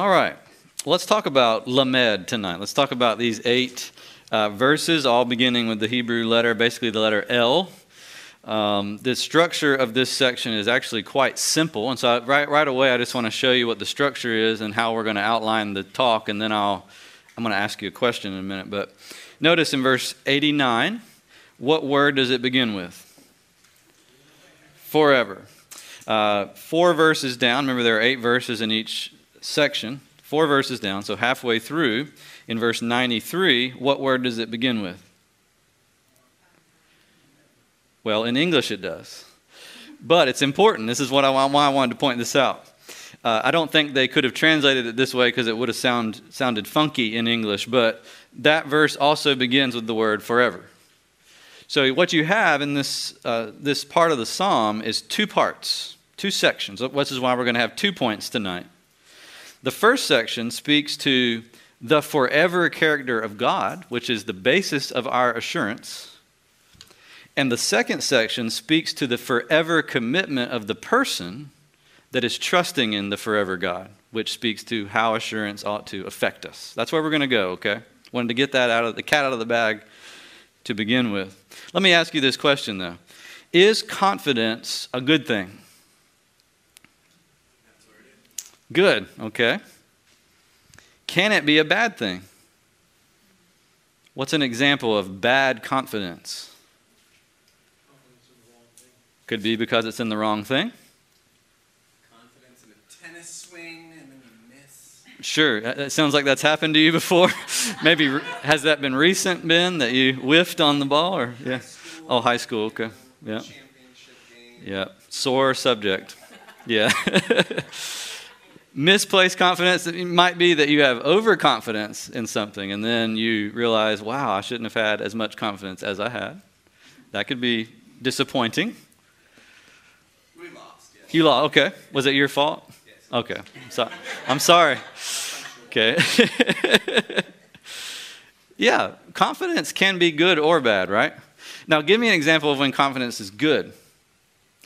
All right. Let's talk about Lamed tonight. Let's talk about these eight uh, verses, all beginning with the Hebrew letter, basically the letter L. Um, the structure of this section is actually quite simple. And so, right, right away, I just want to show you what the structure is and how we're going to outline the talk, and then I'll, I'm going to ask you a question in a minute. But notice in verse 89, what word does it begin with? Forever. Uh, four verses down, remember there are eight verses in each section, four verses down, so halfway through, in verse 93, what word does it begin with? Well, in English it does. But it's important. This is what I, why I wanted to point this out. Uh, I don't think they could have translated it this way because it would have sound, sounded funky in English, but that verse also begins with the word forever. So, what you have in this, uh, this part of the psalm is two parts, two sections, which is why we're going to have two points tonight. The first section speaks to the forever character of God, which is the basis of our assurance. And the second section speaks to the forever commitment of the person that is trusting in the forever God, which speaks to how assurance ought to affect us. That's where we're going to go, okay? Wanted to get that out of the cat out of the bag to begin with. Let me ask you this question though. Is confidence a good thing? Good, okay. Can it be a bad thing? What's an example of bad confidence? Could be because it's in the wrong thing. Confidence in a tennis swing and then you miss. Sure, it sounds like that's happened to you before. Maybe has that been recent, Ben, that you whiffed on the ball, or yeah? School, Oh, high school. Okay, yeah, Championship game. yeah. Sore subject. Yeah. Misplaced confidence it might be that you have overconfidence in something, and then you realize, wow, I shouldn't have had as much confidence as I had. That could be disappointing. We lost, yes. You lost. Okay. Was it your fault? yes. Okay. So, I'm sorry. Okay. yeah, confidence can be good or bad, right? Now, give me an example of when confidence is good.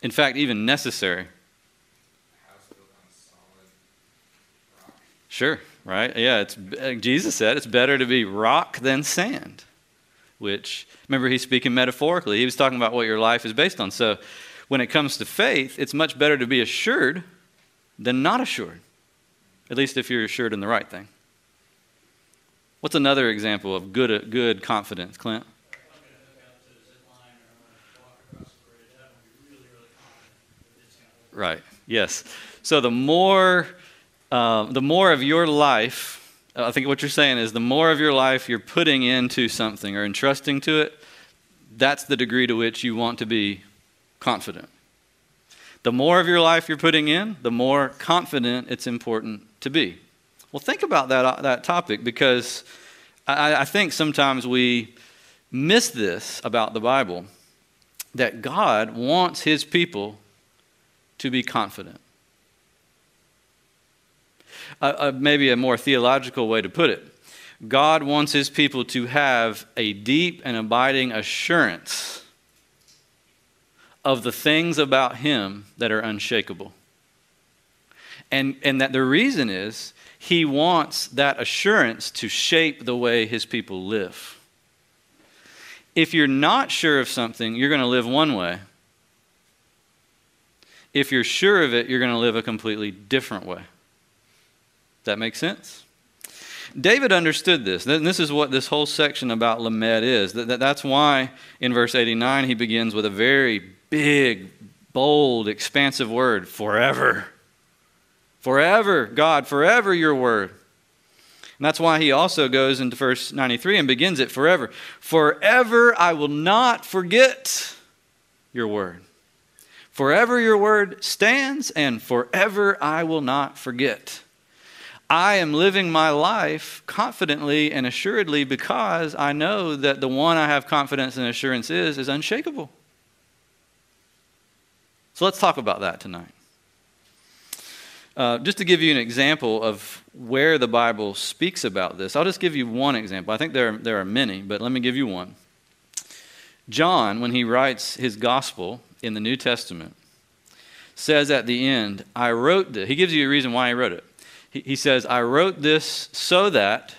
In fact, even necessary. House built on solid rock. Sure, right? Yeah, it's uh, Jesus said it's better to be rock than sand. Which remember he's speaking metaphorically. He was talking about what your life is based on. So, when it comes to faith, it's much better to be assured than not assured. At least if you're assured in the right thing. What's another example of good good confidence, Clint? Right. Yes. So the more, uh, the more of your life, I think what you're saying is the more of your life you're putting into something or entrusting to it, that's the degree to which you want to be confident. The more of your life you're putting in, the more confident it's important to be. Well, think about that, that topic because I, I think sometimes we miss this about the Bible that God wants his people to be confident. Maybe a more theological way to put it God wants his people to have a deep and abiding assurance of the things about him that are unshakable. And, and that the reason is he wants that assurance to shape the way his people live. If you're not sure of something, you're going to live one way. If you're sure of it, you're going to live a completely different way. That makes sense? David understood this. And this is what this whole section about Lamed is. That's why in verse 89 he begins with a very big, bold, expansive word forever. Forever, God, forever your word. And that's why he also goes into verse 93 and begins it forever. Forever I will not forget your word. Forever your word stands, and forever I will not forget. I am living my life confidently and assuredly because I know that the one I have confidence and assurance is is unshakable. So let's talk about that tonight. Uh, just to give you an example of where the Bible speaks about this, I'll just give you one example. I think there there are many, but let me give you one. John, when he writes his gospel in the New Testament, says at the end, I wrote this. He gives you a reason why he wrote it. He, he says, I wrote this so that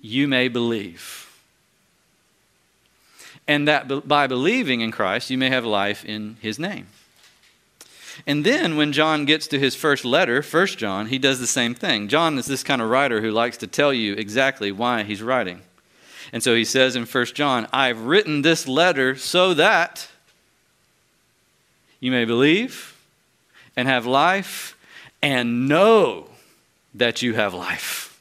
you may believe. And that by believing in Christ, you may have life in his name. And then when John gets to his first letter, First John, he does the same thing. John is this kind of writer who likes to tell you exactly why he's writing. And so he says in First John, I've written this letter so that you may believe and have life and know that you have life.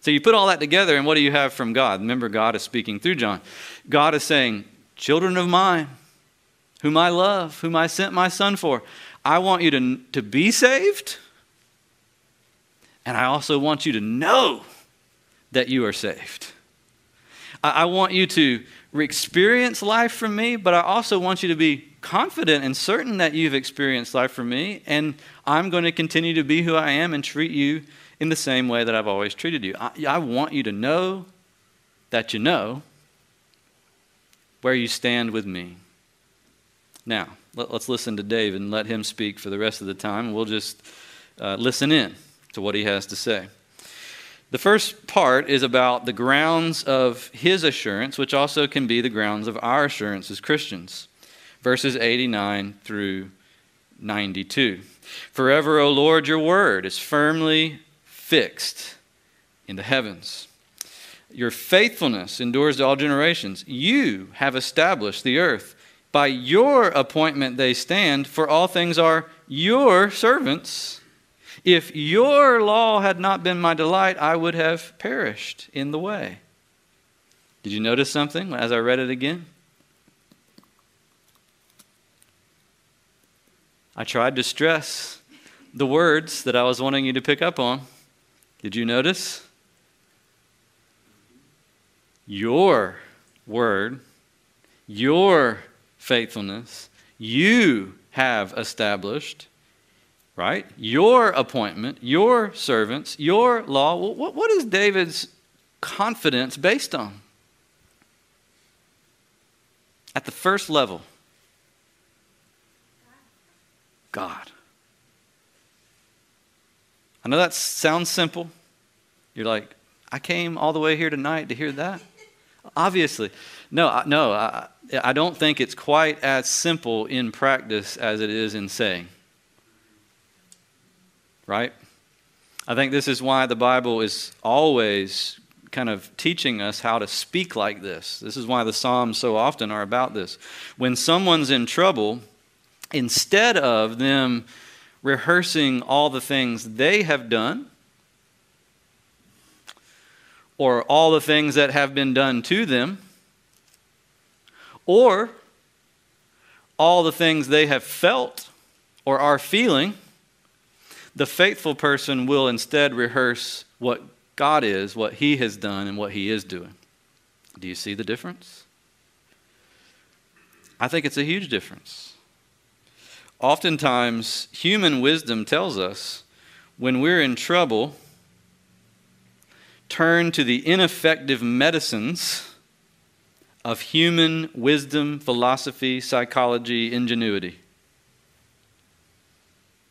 So you put all that together, and what do you have from God? Remember, God is speaking through John. God is saying, Children of mine, whom I love, whom I sent my son for, I want you to, to be saved, and I also want you to know that you are saved. I, I want you to experience life from me, but I also want you to be confident and certain that you've experienced life from me, and I'm going to continue to be who I am and treat you in the same way that I've always treated you. I, I want you to know that you know where you stand with me. Now, let, us listen to Dave and let him speak for the rest of the time. We'll just uh, listen in to what he has to say. The first part is about the grounds of his assurance, which also can be the grounds of our assurance as Christians. Verses 89 through 92. Forever, O Lord, your word is firmly fixed in the heavens. Your faithfulness endures to all generations. You have established the earth. By your appointment they stand, for all things are your servants. If your law had not been my delight, I would have perished in the way. Did you notice something as I read it again? I tried to stress the words that I was wanting you to pick up on. Did you notice? Your word, your faithfulness, you have established, right? Your appointment, your servants, your law. What, what is David's confidence based on? At the first level, God. I know that sounds simple. You're like, I came all the way here tonight to hear that. Obviously, no, no, I, I don't think it's quite as simple in practice as it is in saying. Right? I think this is why the Bible is always kind of teaching us how to speak like this. This is why the Psalms so often are about this. When someone's in trouble, instead of them rehearsing all the things they have done or all the things that have been done to them or all the things they have felt or are feeling, the faithful person will instead rehearse what God is, what He has done, and what He is doing. Do you see the difference? I think it's a huge difference. Oftentimes, human wisdom tells us when we're in trouble, turn to the ineffective medicines of human wisdom, philosophy, psychology, ingenuity.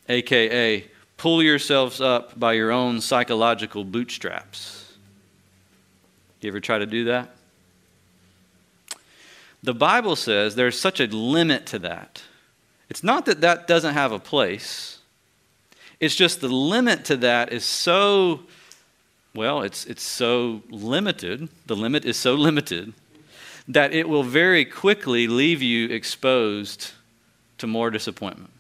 AKA, pull yourselves up by your own psychological bootstraps. You ever try to do that? The Bible says there's such a limit to that. It's not that that doesn't have a place. It's just the limit to that is so, well, it's, it's so limited. The limit is so limited that it will very quickly leave you exposed to more disappointment.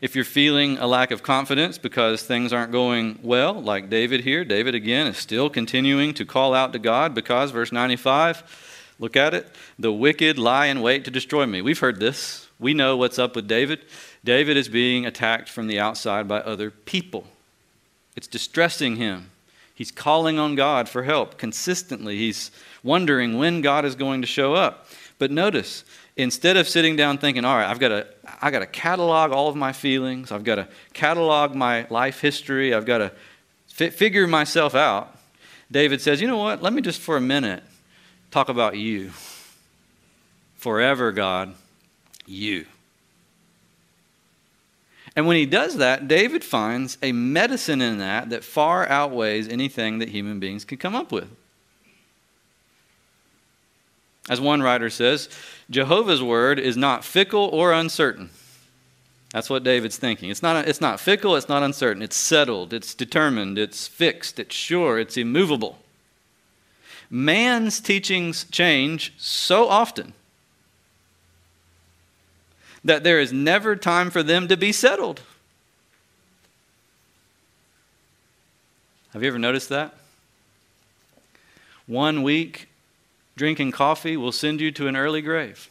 If you're feeling a lack of confidence because things aren't going well, like David here, David again is still continuing to call out to God because, verse 95, Look at it. The wicked lie in wait to destroy me. We've heard this. We know what's up with David. David is being attacked from the outside by other people. It's distressing him. He's calling on God for help consistently. He's wondering when God is going to show up. But notice, instead of sitting down thinking, all right, I've got to, I've got to catalog all of my feelings, I've got to catalog my life history, I've got to fi- figure myself out, David says, you know what, let me just for a minute talk about you. Forever, God, you. And when he does that, David finds a medicine in that that far outweighs anything that human beings can come up with. As one writer says, Jehovah's word is not fickle or uncertain. That's what David's thinking. It's not, it's not fickle, it's not uncertain. It's settled, it's determined, it's fixed, it's sure, it's immovable. Man's teachings change so often that there is never time for them to be settled. Have you ever noticed that? One week drinking coffee will send you to an early grave.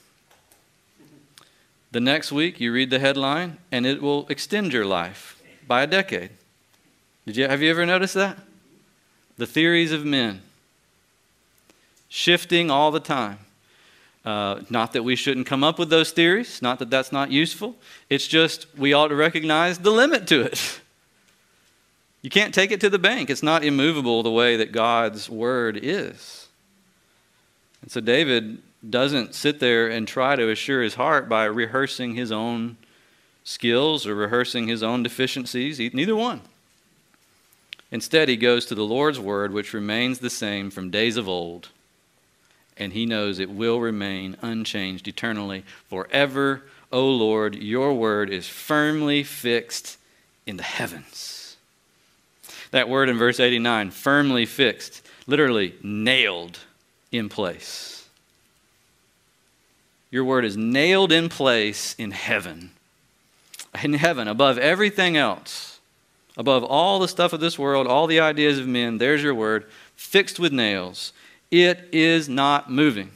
The next week, you read the headline, and it will extend your life by a decade. Did you, have you ever noticed that? The theories of men shifting all the time. Uh, not that we shouldn't come up with those theories, not that that's not useful. It's just we ought to recognize the limit to it. You can't take it to the bank. It's not immovable the way that God's word is. And so David doesn't sit there and try to assure his heart by rehearsing his own skills or rehearsing his own deficiencies, neither one. Instead, he goes to the Lord's word, which remains the same from days of old, and he knows it will remain unchanged eternally. Forever, O Lord, your word is firmly fixed in the heavens. That word in verse 89, firmly fixed, literally nailed in place. Your word is nailed in place in heaven. In heaven, above everything else, above all the stuff of this world, all the ideas of men, there's your word, fixed with nails. It is not moving.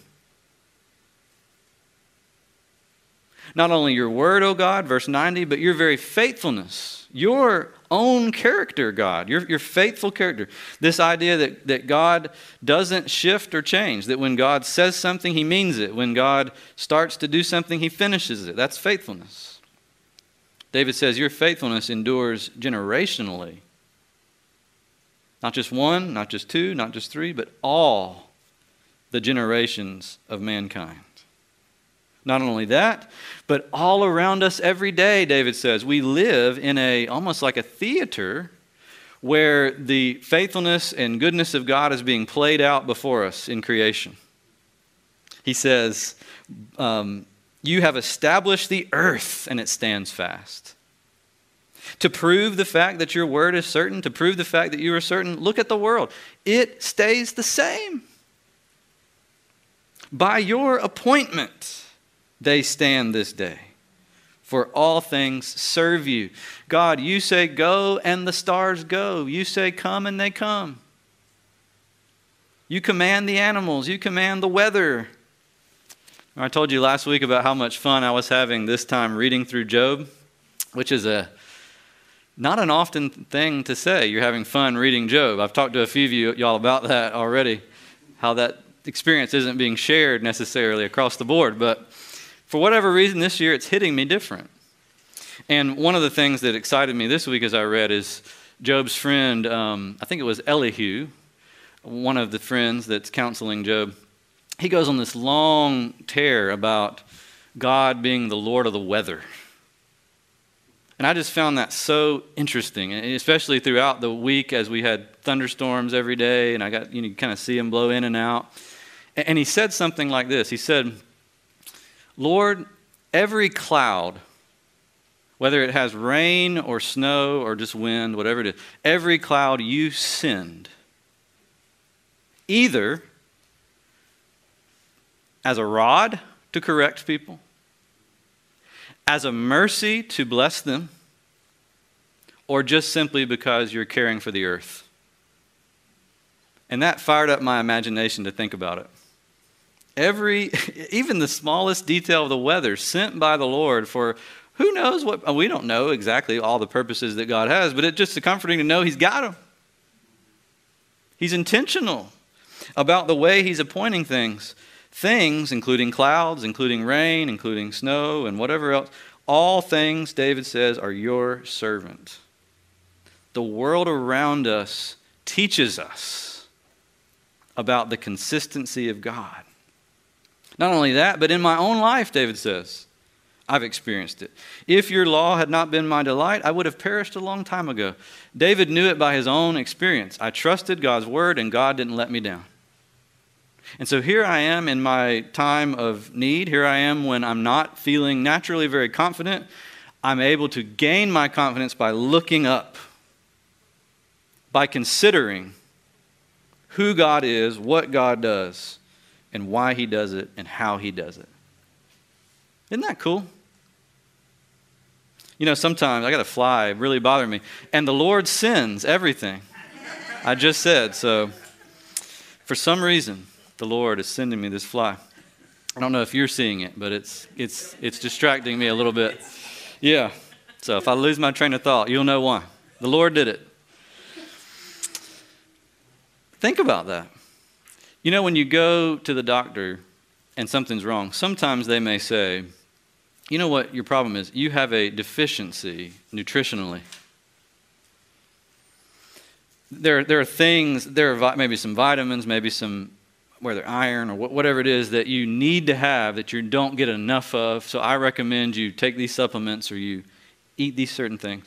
Not only your word, O God, verse 90, but your very faithfulness, your own character, God, your, your faithful character. This idea that, that God doesn't shift or change, that when God says something, he means it. When God starts to do something, he finishes it. That's faithfulness. David says, Your faithfulness endures generationally. Not just one, not just two, not just three, but all the generations of mankind. Not only that, but all around us every day, David says, we live in a almost like a theater where the faithfulness and goodness of God is being played out before us in creation. He says, um, You have established the earth and it stands fast. To prove the fact that your word is certain, to prove the fact that you are certain, look at the world. It stays the same. By your appointment, they stand this day. For all things serve you. God, you say go, and the stars go. You say come, and they come. You command the animals, you command the weather. I told you last week about how much fun I was having this time reading through Job, which is a not an often thing to say. You're having fun reading Job. I've talked to a few of you y'all about that already, how that experience isn't being shared necessarily across the board, but for whatever reason, this year it's hitting me different. And one of the things that excited me this week as I read is Job's friend, um, I think it was Elihu, one of the friends that's counseling Job. He goes on this long tear about God being the Lord of the weather. And I just found that so interesting, especially throughout the week as we had thunderstorms every day, and I got you know kind of see them blow in and out. And he said something like this. He said, Lord, every cloud, whether it has rain or snow or just wind, whatever it is, every cloud you send, either as a rod to correct people, as a mercy to bless them, or just simply because you're caring for the earth. And that fired up my imagination to think about it every, even the smallest detail of the weather sent by the Lord for who knows what, we don't know exactly all the purposes that God has, but it's just comforting to know He's got them. He's intentional about the way He's appointing things. Things, including clouds, including rain, including snow, and whatever else, all things, David says, are your servant. The world around us teaches us about the consistency of God. Not only that, but in my own life, David says, I've experienced it. If your law had not been my delight, I would have perished a long time ago. David knew it by his own experience. I trusted God's word, and God didn't let me down. And so here I am in my time of need. Here I am when I'm not feeling naturally very confident. I'm able to gain my confidence by looking up, by considering who God is, what God does, and why He does it, and how He does it. Isn't that cool? You know, sometimes I got a fly really bother me, and the Lord sends everything. I just said so. For some reason, the Lord is sending me this fly. I don't know if you're seeing it, but it's it's it's distracting me a little bit. Yeah. So if I lose my train of thought, you'll know why. The Lord did it. Think about that. You know, when you go to the doctor and something's wrong, sometimes they may say, you know what your problem is? You have a deficiency nutritionally. There, there are things, there are maybe some vitamins, maybe some whether iron or whatever it is that you need to have that you don't get enough of. So I recommend you take these supplements or you eat these certain things.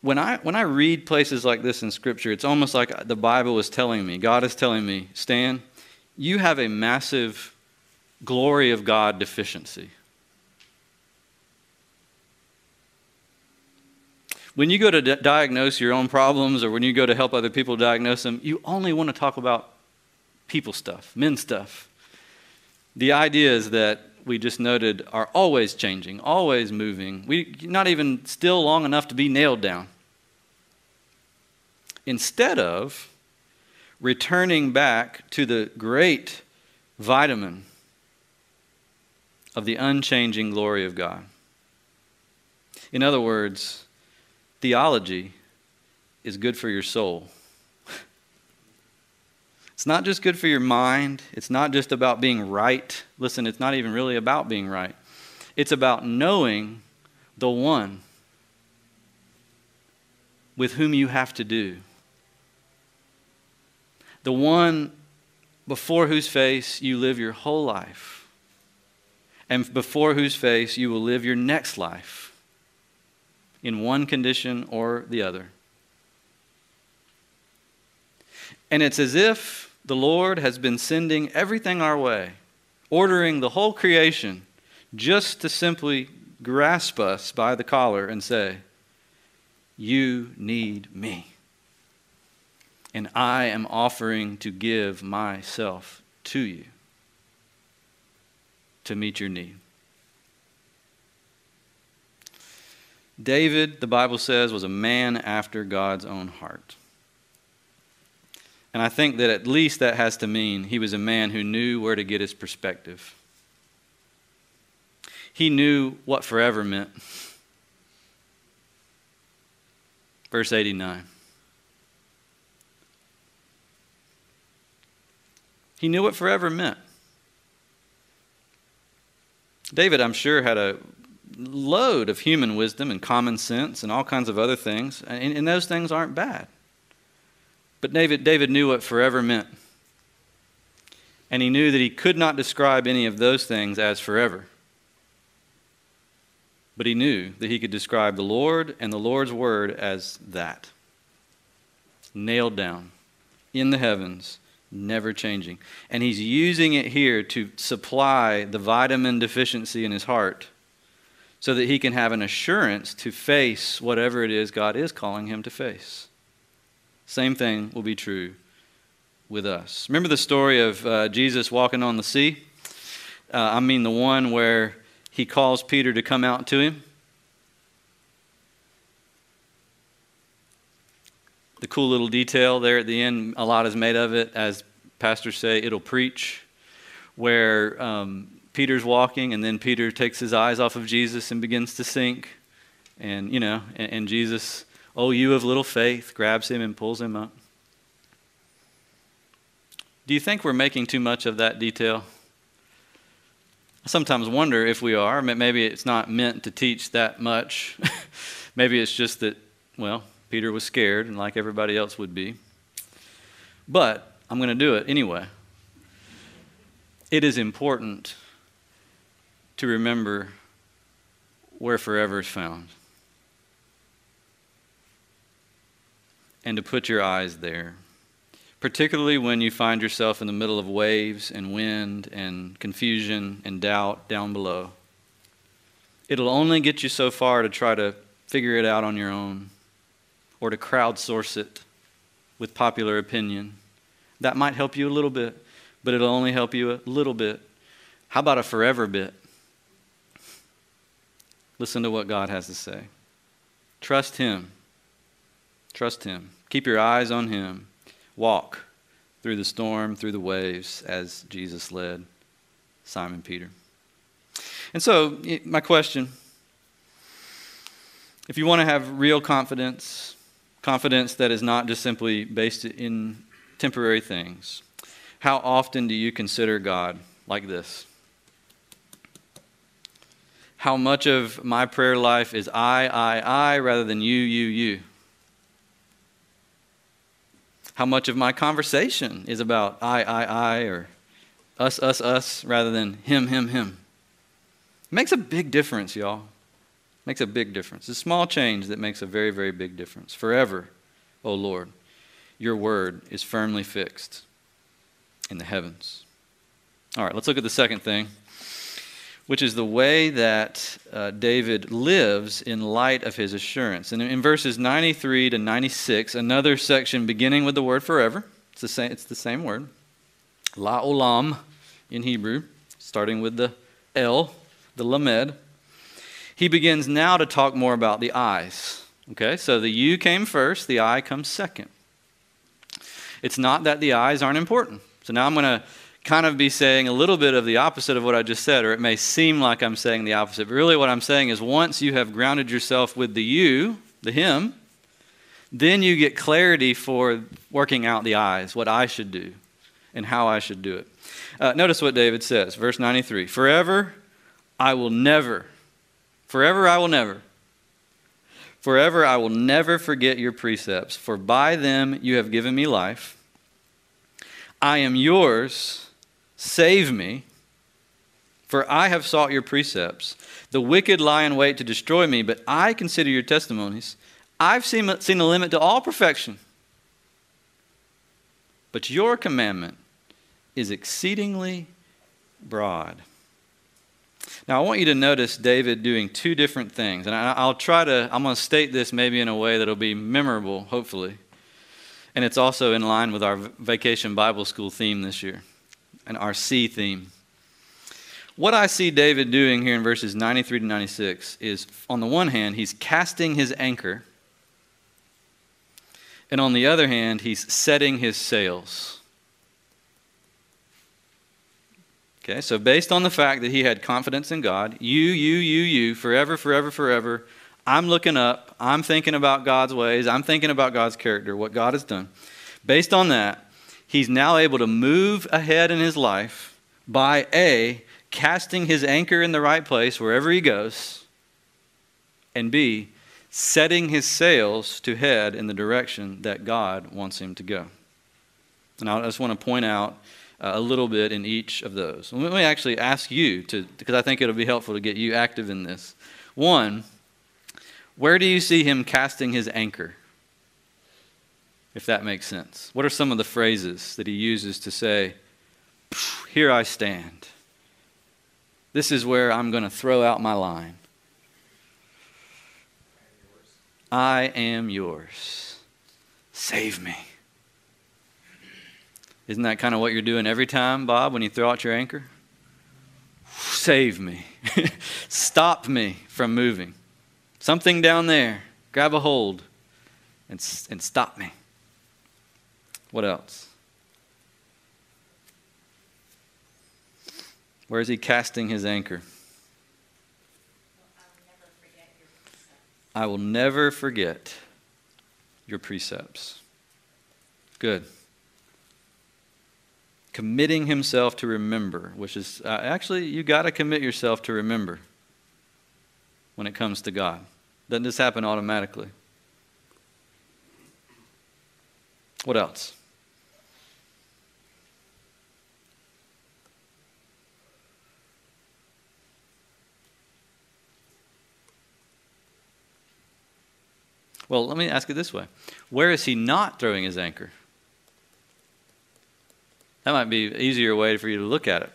When I, when I read places like this in Scripture, it's almost like the Bible is telling me, God is telling me, Stan, you have a massive glory of God deficiency. When you go to diagnose your own problems or when you go to help other people diagnose them, you only want to talk about people stuff, men stuff. The ideas that we just noted are always changing, always moving. We not even still long enough to be nailed down. Instead of returning back to the great vitamin of the unchanging glory of God. In other words, theology is good for your soul. It's not just good for your mind. It's not just about being right. Listen, it's not even really about being right. It's about knowing the one with whom you have to do. The one before whose face you live your whole life, and before whose face you will live your next life in one condition or the other. And it's as if the Lord has been sending everything our way, ordering the whole creation just to simply grasp us by the collar and say, You need me. And I am offering to give myself to you to meet your need. David, the Bible says, was a man after God's own heart. And I think that at least that has to mean he was a man who knew where to get his perspective. He knew what forever meant. Verse 89. He knew what forever meant. David, I'm sure, had a load of human wisdom and common sense and all kinds of other things, and, and those things aren't bad. But David, David knew what forever meant. And he knew that he could not describe any of those things as forever. But he knew that he could describe the Lord and the Lord's word as that. Nailed down in the heavens, never changing. And he's using it here to supply the vitamin deficiency in his heart so that he can have an assurance to face whatever it is God is calling him to face. Same thing will be true with us. Remember the story of uh, Jesus walking on the sea? Uh, I mean, the one where he calls Peter to come out to him. The cool little detail there at the end, a lot is made of it. As pastors say, it'll preach. Where um, Peter's walking, and then Peter takes his eyes off of Jesus and begins to sink. And, you know, and, and Jesus Oh, you of little faith, grabs him and pulls him up. Do you think we're making too much of that detail? I sometimes wonder if we are. Maybe it's not meant to teach that much. Maybe it's just that, well, Peter was scared and like everybody else would be. But I'm going to do it anyway. It is important to remember where forever is found and to put your eyes there, particularly when you find yourself in the middle of waves and wind and confusion and doubt down below. It'll only get you so far to try to figure it out on your own or to crowdsource it with popular opinion. That might help you a little bit, but it'll only help you a little bit. How about a forever bit? Listen to what God has to say. Trust Him. Trust Him. Keep your eyes on Him. Walk through the storm, through the waves, as Jesus led Simon Peter. And so, my question if you want to have real confidence, confidence that is not just simply based in temporary things, how often do you consider God like this? How much of my prayer life is I, I, I rather than you, you, you? How much of my conversation is about I, I, I, or us, us, us, rather than him, him, him? It makes a big difference, y'all. Makes a big difference. It's a small change that makes a very, very big difference. Forever, O oh Lord, your word is firmly fixed in the heavens. All right, let's look at the second thing, which is the way that uh, David lives in light of his assurance. And in verses 93 to 96, another section beginning with the word forever, it's the same, it's the same word, la olam in Hebrew, starting with the El, the lamed he begins now to talk more about the eyes. Okay, so the you came first, the I comes second. It's not that the eyes aren't important. So now I'm going to kind of be saying a little bit of the opposite of what I just said, or it may seem like I'm saying the opposite. But really, what I'm saying is once you have grounded yourself with the you, the him, then you get clarity for working out the eyes, what I should do and how I should do it. Uh, notice what David says, verse 93 Forever I will never Forever I will never. Forever I will never forget your precepts, for by them you have given me life. I am yours. Save me, for I have sought your precepts. The wicked lie in wait to destroy me, but I consider your testimonies. I've seen, seen a limit to all perfection. But your commandment is exceedingly broad. Now, I want you to notice David doing two different things. And I, will try to, I'm going to state this maybe in a way that'll be memorable, hopefully. And it's also in line with our Vacation Bible School theme this year and our sea theme. What I see David doing here in verses 93 to 96 is, on the one hand, he's casting his anchor, and on the other hand, he's setting his sails. Okay, so based on the fact that he had confidence in God, you, you, you, you, forever, forever, forever, I'm looking up, I'm thinking about God's ways, I'm thinking about God's character, what God has done. Based on that, he's now able to move ahead in his life by A, casting his anchor in the right place wherever he goes, and B, setting his sails to head in the direction that God wants him to go. And I just want to point out uh, a little bit in each of those. Let me actually ask you to, because I think it'll be helpful to get you active in this. One, where do you see him casting his anchor? If that makes sense. What are some of the phrases that he uses to say, Here I stand. This is where I'm going to throw out my line. I am yours. Save me. Isn't that kind of what you're doing every time, Bob, when you throw out your anchor? Save me. Stop me from moving. Something down there. Grab a hold and, and stop me. What else? Where is he casting his anchor? I will never forget your precepts. Good committing himself to remember, which is uh, actually, you got to commit yourself to remember when it comes to God. Doesn't this happen automatically. What else? Well, let me ask it this way Where is he not throwing his anchor? That might be an easier way for you to look at it.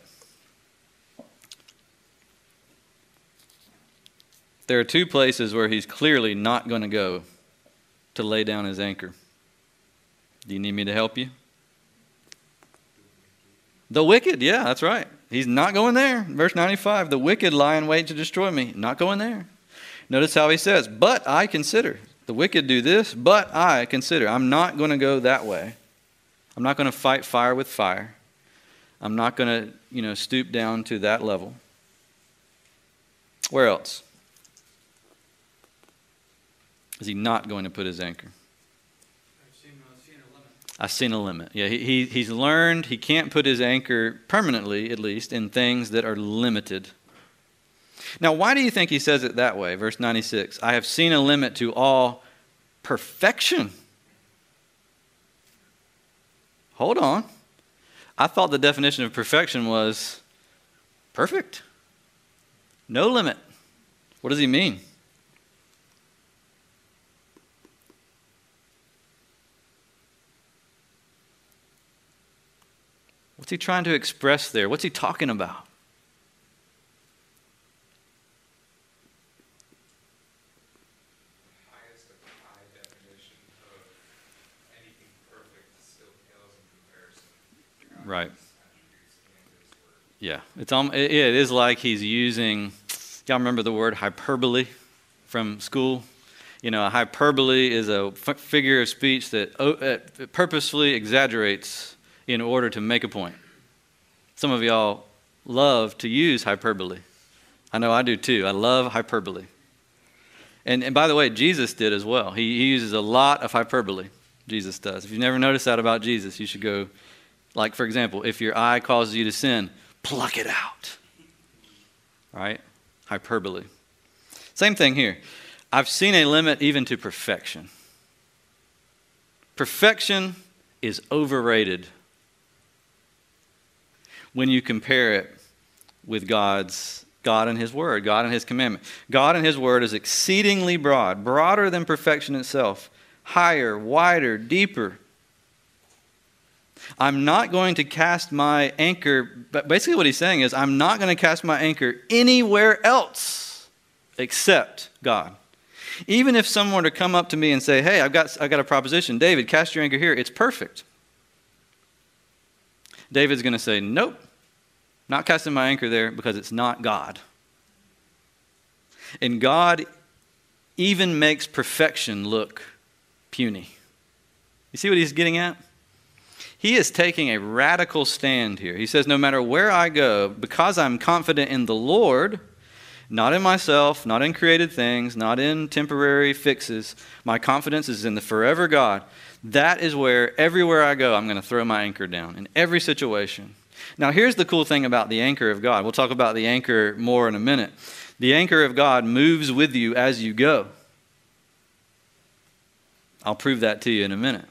There are two places where he's clearly not going to go to lay down his anchor. Do you need me to help you? The wicked, yeah, that's right. He's not going there. Verse 95 The wicked lie in wait to destroy me. Not going there. Notice how he says, But I consider. The wicked do this, but I consider. I'm not going to go that way. I'm not going to fight fire with fire. I'm not going to, you know, stoop down to that level. Where else? Is he not going to put his anchor? I've seen a limit. I've seen a limit. Yeah, he, he, he's learned he can't put his anchor permanently, at least, in things that are limited. Now, why do you think he says it that way? Verse 96 I have seen a limit to all perfection. Hold on. I thought the definition of perfection was perfect, no limit. What does he mean? What's he trying to express there? What's he talking about? Right. Yeah, it's um, it is like he's using. Y'all remember the word hyperbole from school? You know, a hyperbole is a f- figure of speech that uh, purposefully exaggerates in order to make a point. Some of y'all love to use hyperbole. I know I do too. I love hyperbole. And, and by the way, Jesus did as well. He, he uses a lot of hyperbole. Jesus does. If you've never noticed that about Jesus, you should go, like, for example, if your eye causes you to sin, pluck it out. Right? Hyperbole. Same thing here. I've seen a limit even to perfection. Perfection is overrated when you compare it with God's God and His Word, God and His commandment. God and His Word is exceedingly broad, broader than perfection itself, higher, wider, deeper. I'm not going to cast my anchor, but basically what he's saying is, I'm not going to cast my anchor anywhere else except God. Even if someone were to come up to me and say, Hey, I've got, I've got a proposition. David, cast your anchor here. It's perfect. David's going to say, Nope, not casting my anchor there because it's not God. And God even makes perfection look puny. You see what he's getting at? He is taking a radical stand here. He says, No matter where I go, because I'm confident in the Lord, not in myself, not in created things, not in temporary fixes, my confidence is in the forever God. That is where everywhere I go, I'm going to throw my anchor down in every situation. Now, here's the cool thing about the anchor of God. We'll talk about the anchor more in a minute. The anchor of God moves with you as you go. I'll prove that to you in a minute.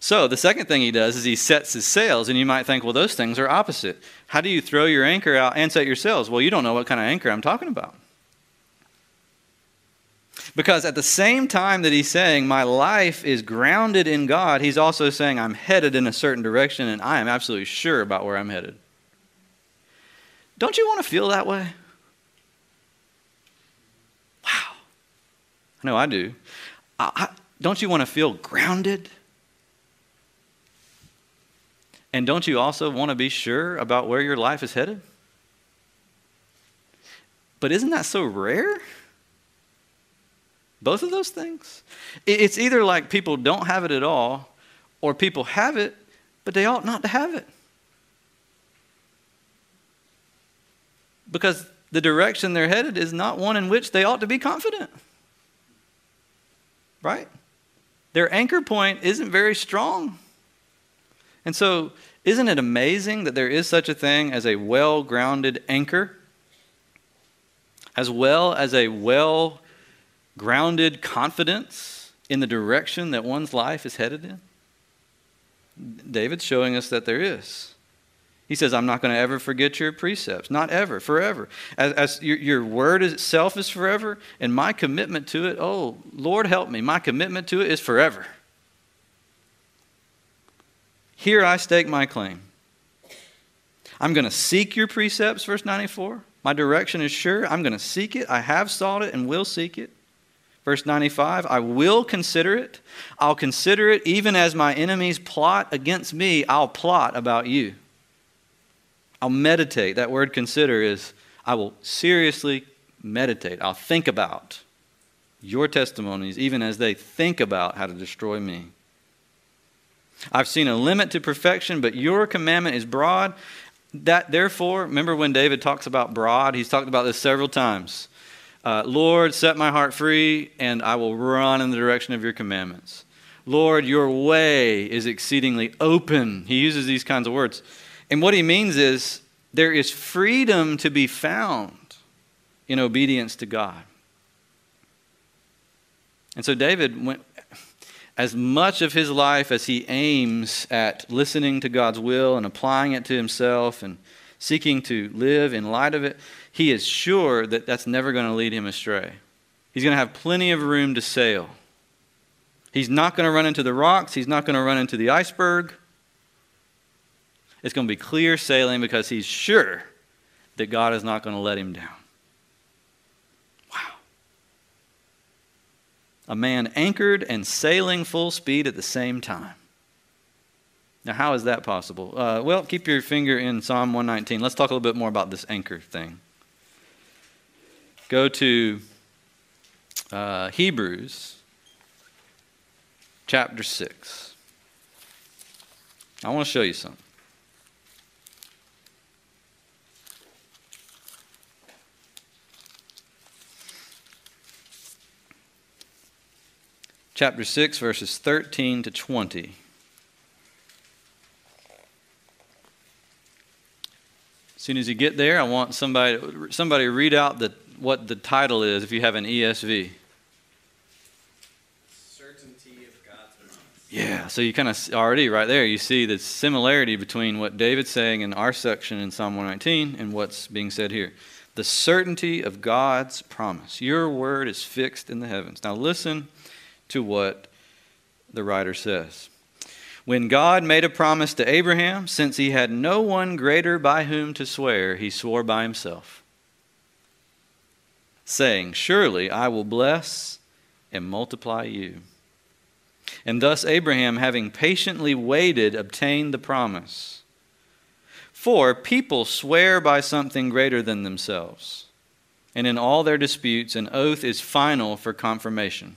So, the second thing he does is he sets his sails, and you might think, well, those things are opposite. How do you throw your anchor out and set your sails? Well, you don't know what kind of anchor I'm talking about. Because at the same time that he's saying, My life is grounded in God, he's also saying, I'm headed in a certain direction and I am absolutely sure about where I'm headed. Don't you want to feel that way? Wow. I know I do. I, I, don't you want to feel grounded? And don't you also want to be sure about where your life is headed? But isn't that so rare? Both of those things. It's either like people don't have it at all, or people have it, but they ought not to have it. Because the direction they're headed is not one in which they ought to be confident. Right? Their anchor point isn't very strong. And so, isn't it amazing that there is such a thing as a well grounded anchor, as well as a well grounded confidence in the direction that one's life is headed in? David's showing us that there is. He says, I'm not going to ever forget your precepts. Not ever, forever. As, as your, your word itself is forever, and my commitment to it, oh, Lord help me, my commitment to it is forever. Here I stake my claim. I'm going to seek your precepts, verse 94. My direction is sure. I'm going to seek it. I have sought it and will seek it. Verse 95 I will consider it. I'll consider it even as my enemies plot against me, I'll plot about you. I'll meditate. That word consider is I will seriously meditate. I'll think about your testimonies even as they think about how to destroy me. I've seen a limit to perfection, but your commandment is broad. That therefore, remember when David talks about broad, he's talked about this several times. Uh, Lord, set my heart free, and I will run in the direction of your commandments. Lord, your way is exceedingly open. He uses these kinds of words. And what he means is there is freedom to be found in obedience to God. And so David went, as much of his life as he aims at listening to God's will and applying it to himself and seeking to live in light of it, he is sure that that's never going to lead him astray. He's going to have plenty of room to sail. He's not going to run into the rocks, he's not going to run into the iceberg. It's going to be clear sailing because he's sure that God is not going to let him down. A man anchored and sailing full speed at the same time. Now, how is that possible? Uh, well, keep your finger in Psalm 119. Let's talk a little bit more about this anchor thing. Go to uh, Hebrews chapter 6. I want to show you something. Chapter 6, verses 13 to 20. As soon as you get there, I want somebody somebody read out the, what the title is if you have an ESV. Certainty of God's promise. Yeah, so you kind of already right there, you see the similarity between what David's saying in our section in Psalm 119 and what's being said here. The certainty of God's promise. Your word is fixed in the heavens. Now listen to what the writer says. When God made a promise to Abraham, since he had no one greater by whom to swear, he swore by himself, saying, Surely I will bless and multiply you. And thus Abraham, having patiently waited, obtained the promise. For people swear by something greater than themselves, and in all their disputes, an oath is final for confirmation.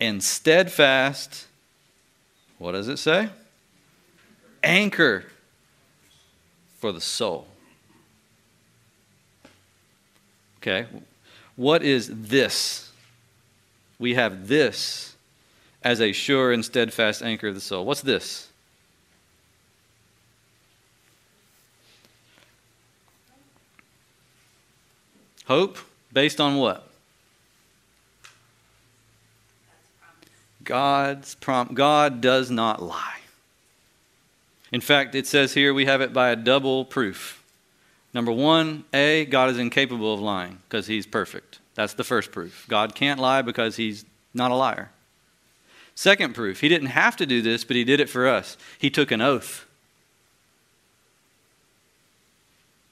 and steadfast, what does it say? Anchor for the soul. Okay, what is this? We have this as a sure and steadfast anchor of the soul. What's this? Hope based on what? God's prom- God does not lie. In fact, it says here we have it by a double proof. Number one, A, God is incapable of lying because he's perfect. That's the first proof. God can't lie because he's not a liar. Second proof, he didn't have to do this, but he did it for us. He took an oath.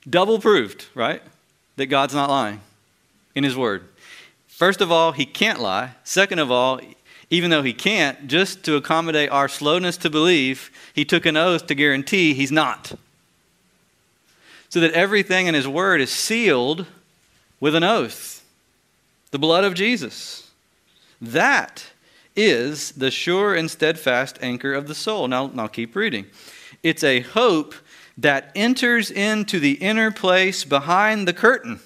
Double proved, right? That God's not lying in his word. First of all, he can't lie. Second of all, even though he can't, just to accommodate our slowness to believe, he took an oath to guarantee he's not. So that everything in his word is sealed with an oath the blood of Jesus. That is the sure and steadfast anchor of the soul. Now, now keep reading. It's a hope that enters into the inner place behind the curtain.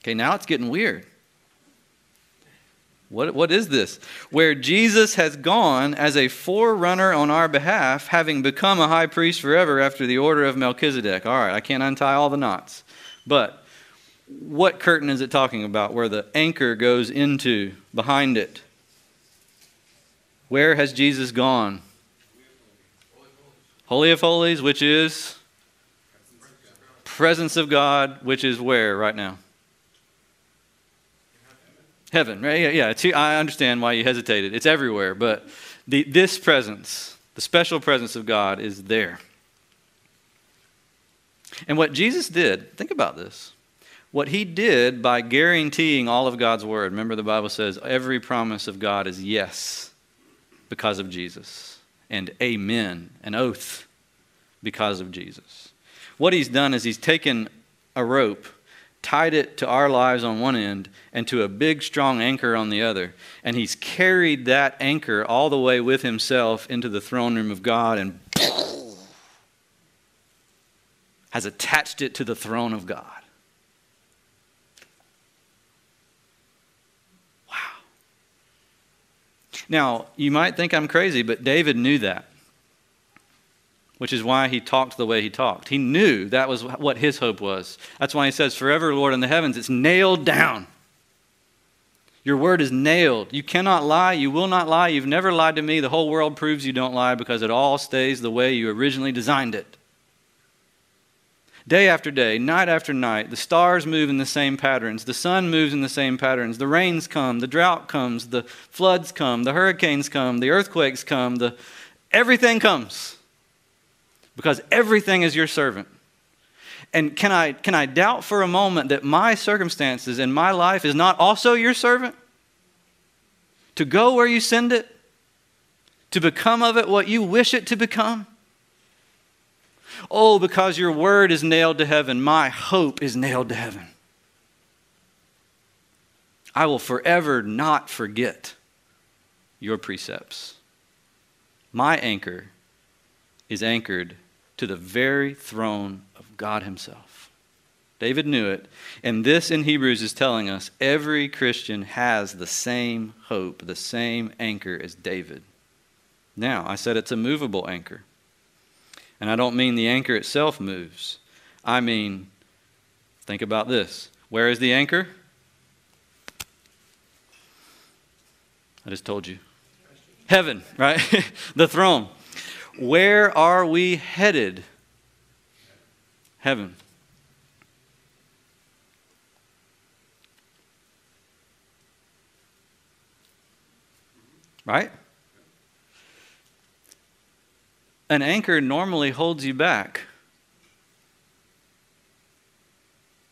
Okay, now it's getting weird. What, what is this? Where Jesus has gone as a forerunner on our behalf, having become a high priest forever after the order of Melchizedek. All right, I can't untie all the knots. But what curtain is it talking about where the anchor goes into behind it? Where has Jesus gone? Holy of Holies, which is presence of God, which is where right now? Heaven, right? Yeah, yeah. I understand why you hesitated. It's everywhere, but the, this presence, the special presence of God, is there. And what Jesus did, think about this. What he did by guaranteeing all of God's word, remember the Bible says every promise of God is yes because of Jesus, and amen, an oath because of Jesus. What he's done is he's taken a rope tied it to our lives on one end and to a big, strong anchor on the other. And he's carried that anchor all the way with himself into the throne room of God and has attached it to the throne of God. Wow. Now, you might think I'm crazy, but David knew that which is why he talked the way he talked. He knew that was what his hope was. That's why he says, Forever, Lord, in the heavens. It's nailed down. Your word is nailed. You cannot lie. You will not lie. You've never lied to me. The whole world proves you don't lie because it all stays the way you originally designed it. Day after day, night after night, the stars move in the same patterns. The sun moves in the same patterns. The rains come, the drought comes, the floods come, the hurricanes come, the earthquakes come, the everything comes because everything is your servant. And can I, can I doubt for a moment that my circumstances in my life is not also your servant? To go where you send it? To become of it what you wish it to become? Oh, because your word is nailed to heaven, my hope is nailed to heaven. I will forever not forget your precepts. My anchor is anchored to the very throne of God Himself. David knew it. And this in Hebrews is telling us every Christian has the same hope, the same anchor as David. Now, I said it's a movable anchor. And I don't mean the anchor itself moves. I mean, think about this. Where is the anchor? I just told you. Heaven, right? the throne. Where are we headed? Heaven. Right? An anchor normally holds you back.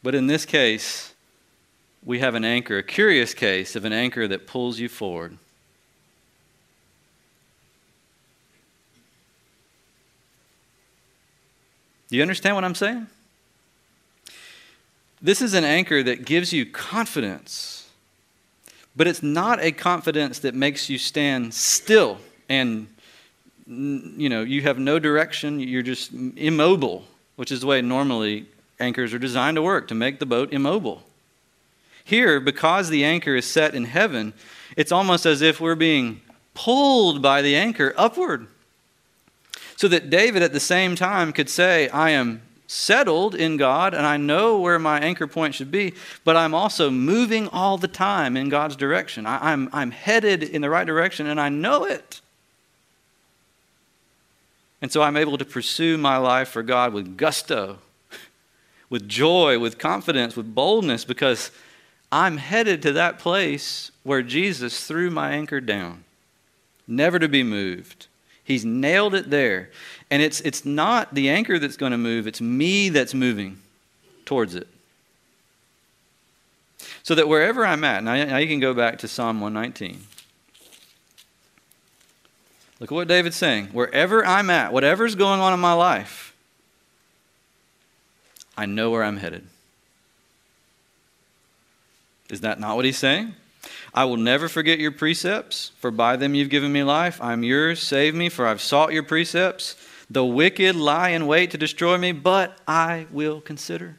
But in this case, we have an anchor, a curious case of an anchor that pulls you forward. Do you understand what I'm saying? This is an anchor that gives you confidence, but it's not a confidence that makes you stand still and you know, you have no direction, you're just immobile, which is the way normally anchors are designed to work to make the boat immobile. Here, because the anchor is set in heaven, it's almost as if we're being pulled by the anchor upward. So that David at the same time could say, I am settled in God and I know where my anchor point should be, but I'm also moving all the time in God's direction. I, am I'm, I'm headed in the right direction and I know it. And so I'm able to pursue my life for God with gusto, with joy, with confidence, with boldness, because I'm headed to that place where Jesus threw my anchor down, never to be moved. He's nailed it there. And it's, it's not the anchor that's going to move, it's me that's moving towards it. So that wherever I'm at, now, now you can go back to Psalm 119. Look at what David's saying. Wherever I'm at, whatever's going on in my life, I know where I'm headed. Is that not what he's saying? I will never forget your precepts, for by them you've given me life. I'm yours. Save me, for I've sought your precepts. The wicked lie in wait to destroy me, but I will consider.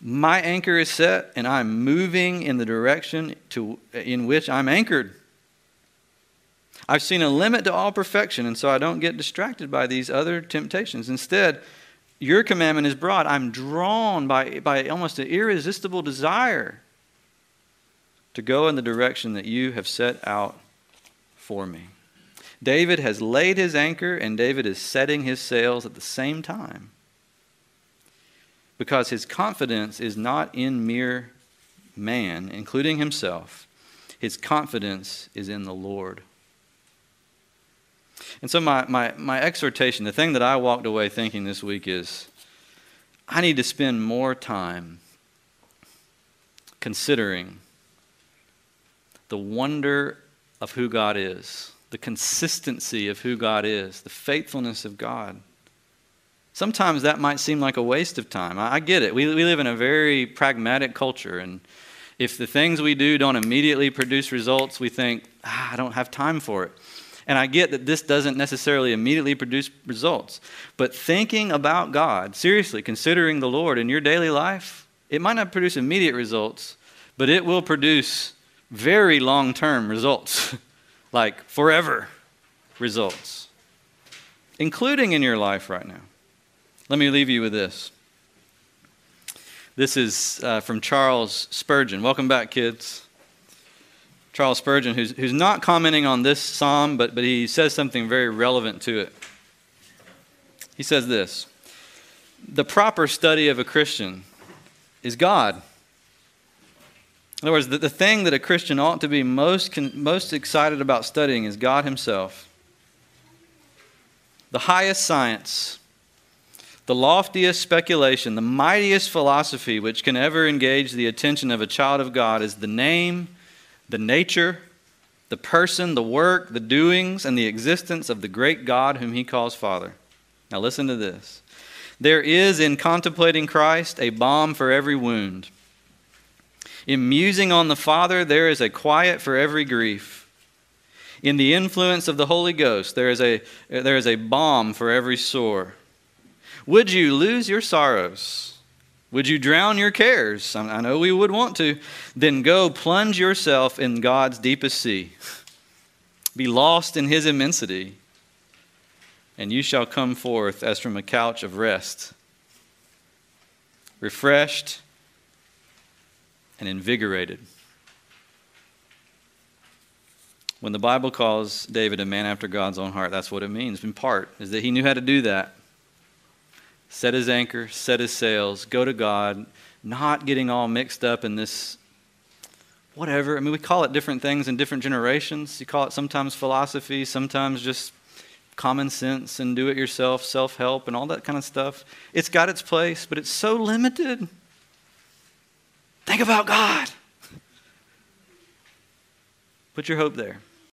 My anchor is set, and I'm moving in the direction to, in which I'm anchored. I've seen a limit to all perfection, and so I don't get distracted by these other temptations. Instead, your commandment is broad. I'm drawn by, by almost an irresistible desire to go in the direction that you have set out for me. David has laid his anchor, and David is setting his sails at the same time because his confidence is not in mere man, including himself. His confidence is in the Lord. And so, my, my, my exhortation, the thing that I walked away thinking this week is I need to spend more time considering the wonder of who God is, the consistency of who God is, the faithfulness of God. Sometimes that might seem like a waste of time. I, get it. We, we live in a very pragmatic culture, and if the things we do don't immediately produce results, we think, ah, I don't have time for it. And I get that this doesn't necessarily immediately produce results. But thinking about God, seriously, considering the Lord in your daily life, it might not produce immediate results, but it will produce very long term results, like forever results, including in your life right now. Let me leave you with this. This is uh, from Charles Spurgeon. Welcome back, kids. Charles Spurgeon, who's, who's not commenting on this psalm, but, but he says something very relevant to it. He says this The proper study of a Christian is God. In other words, the, the thing that a Christian ought to be most, most excited about studying is God Himself. The highest science, the loftiest speculation, the mightiest philosophy which can ever engage the attention of a child of God is the name the nature, the person, the work, the doings, and the existence of the great God whom he calls Father. Now, listen to this. There is in contemplating Christ a balm for every wound. In musing on the Father, there is a quiet for every grief. In the influence of the Holy Ghost, there is a, there is a balm for every sore. Would you lose your sorrows? Would you drown your cares? I know we would want to. Then go plunge yourself in God's deepest sea. Be lost in his immensity, and you shall come forth as from a couch of rest, refreshed and invigorated. When the Bible calls David a man after God's own heart, that's what it means, in part, is that he knew how to do that set his anchor, set his sails, go to God, not getting all mixed up in this whatever. I mean, we call it different things in different generations. You call it sometimes philosophy, sometimes just common sense and do it yourself, self help, and all that kind of stuff. It's got its place, but it's so limited. Think about God. Put your hope there.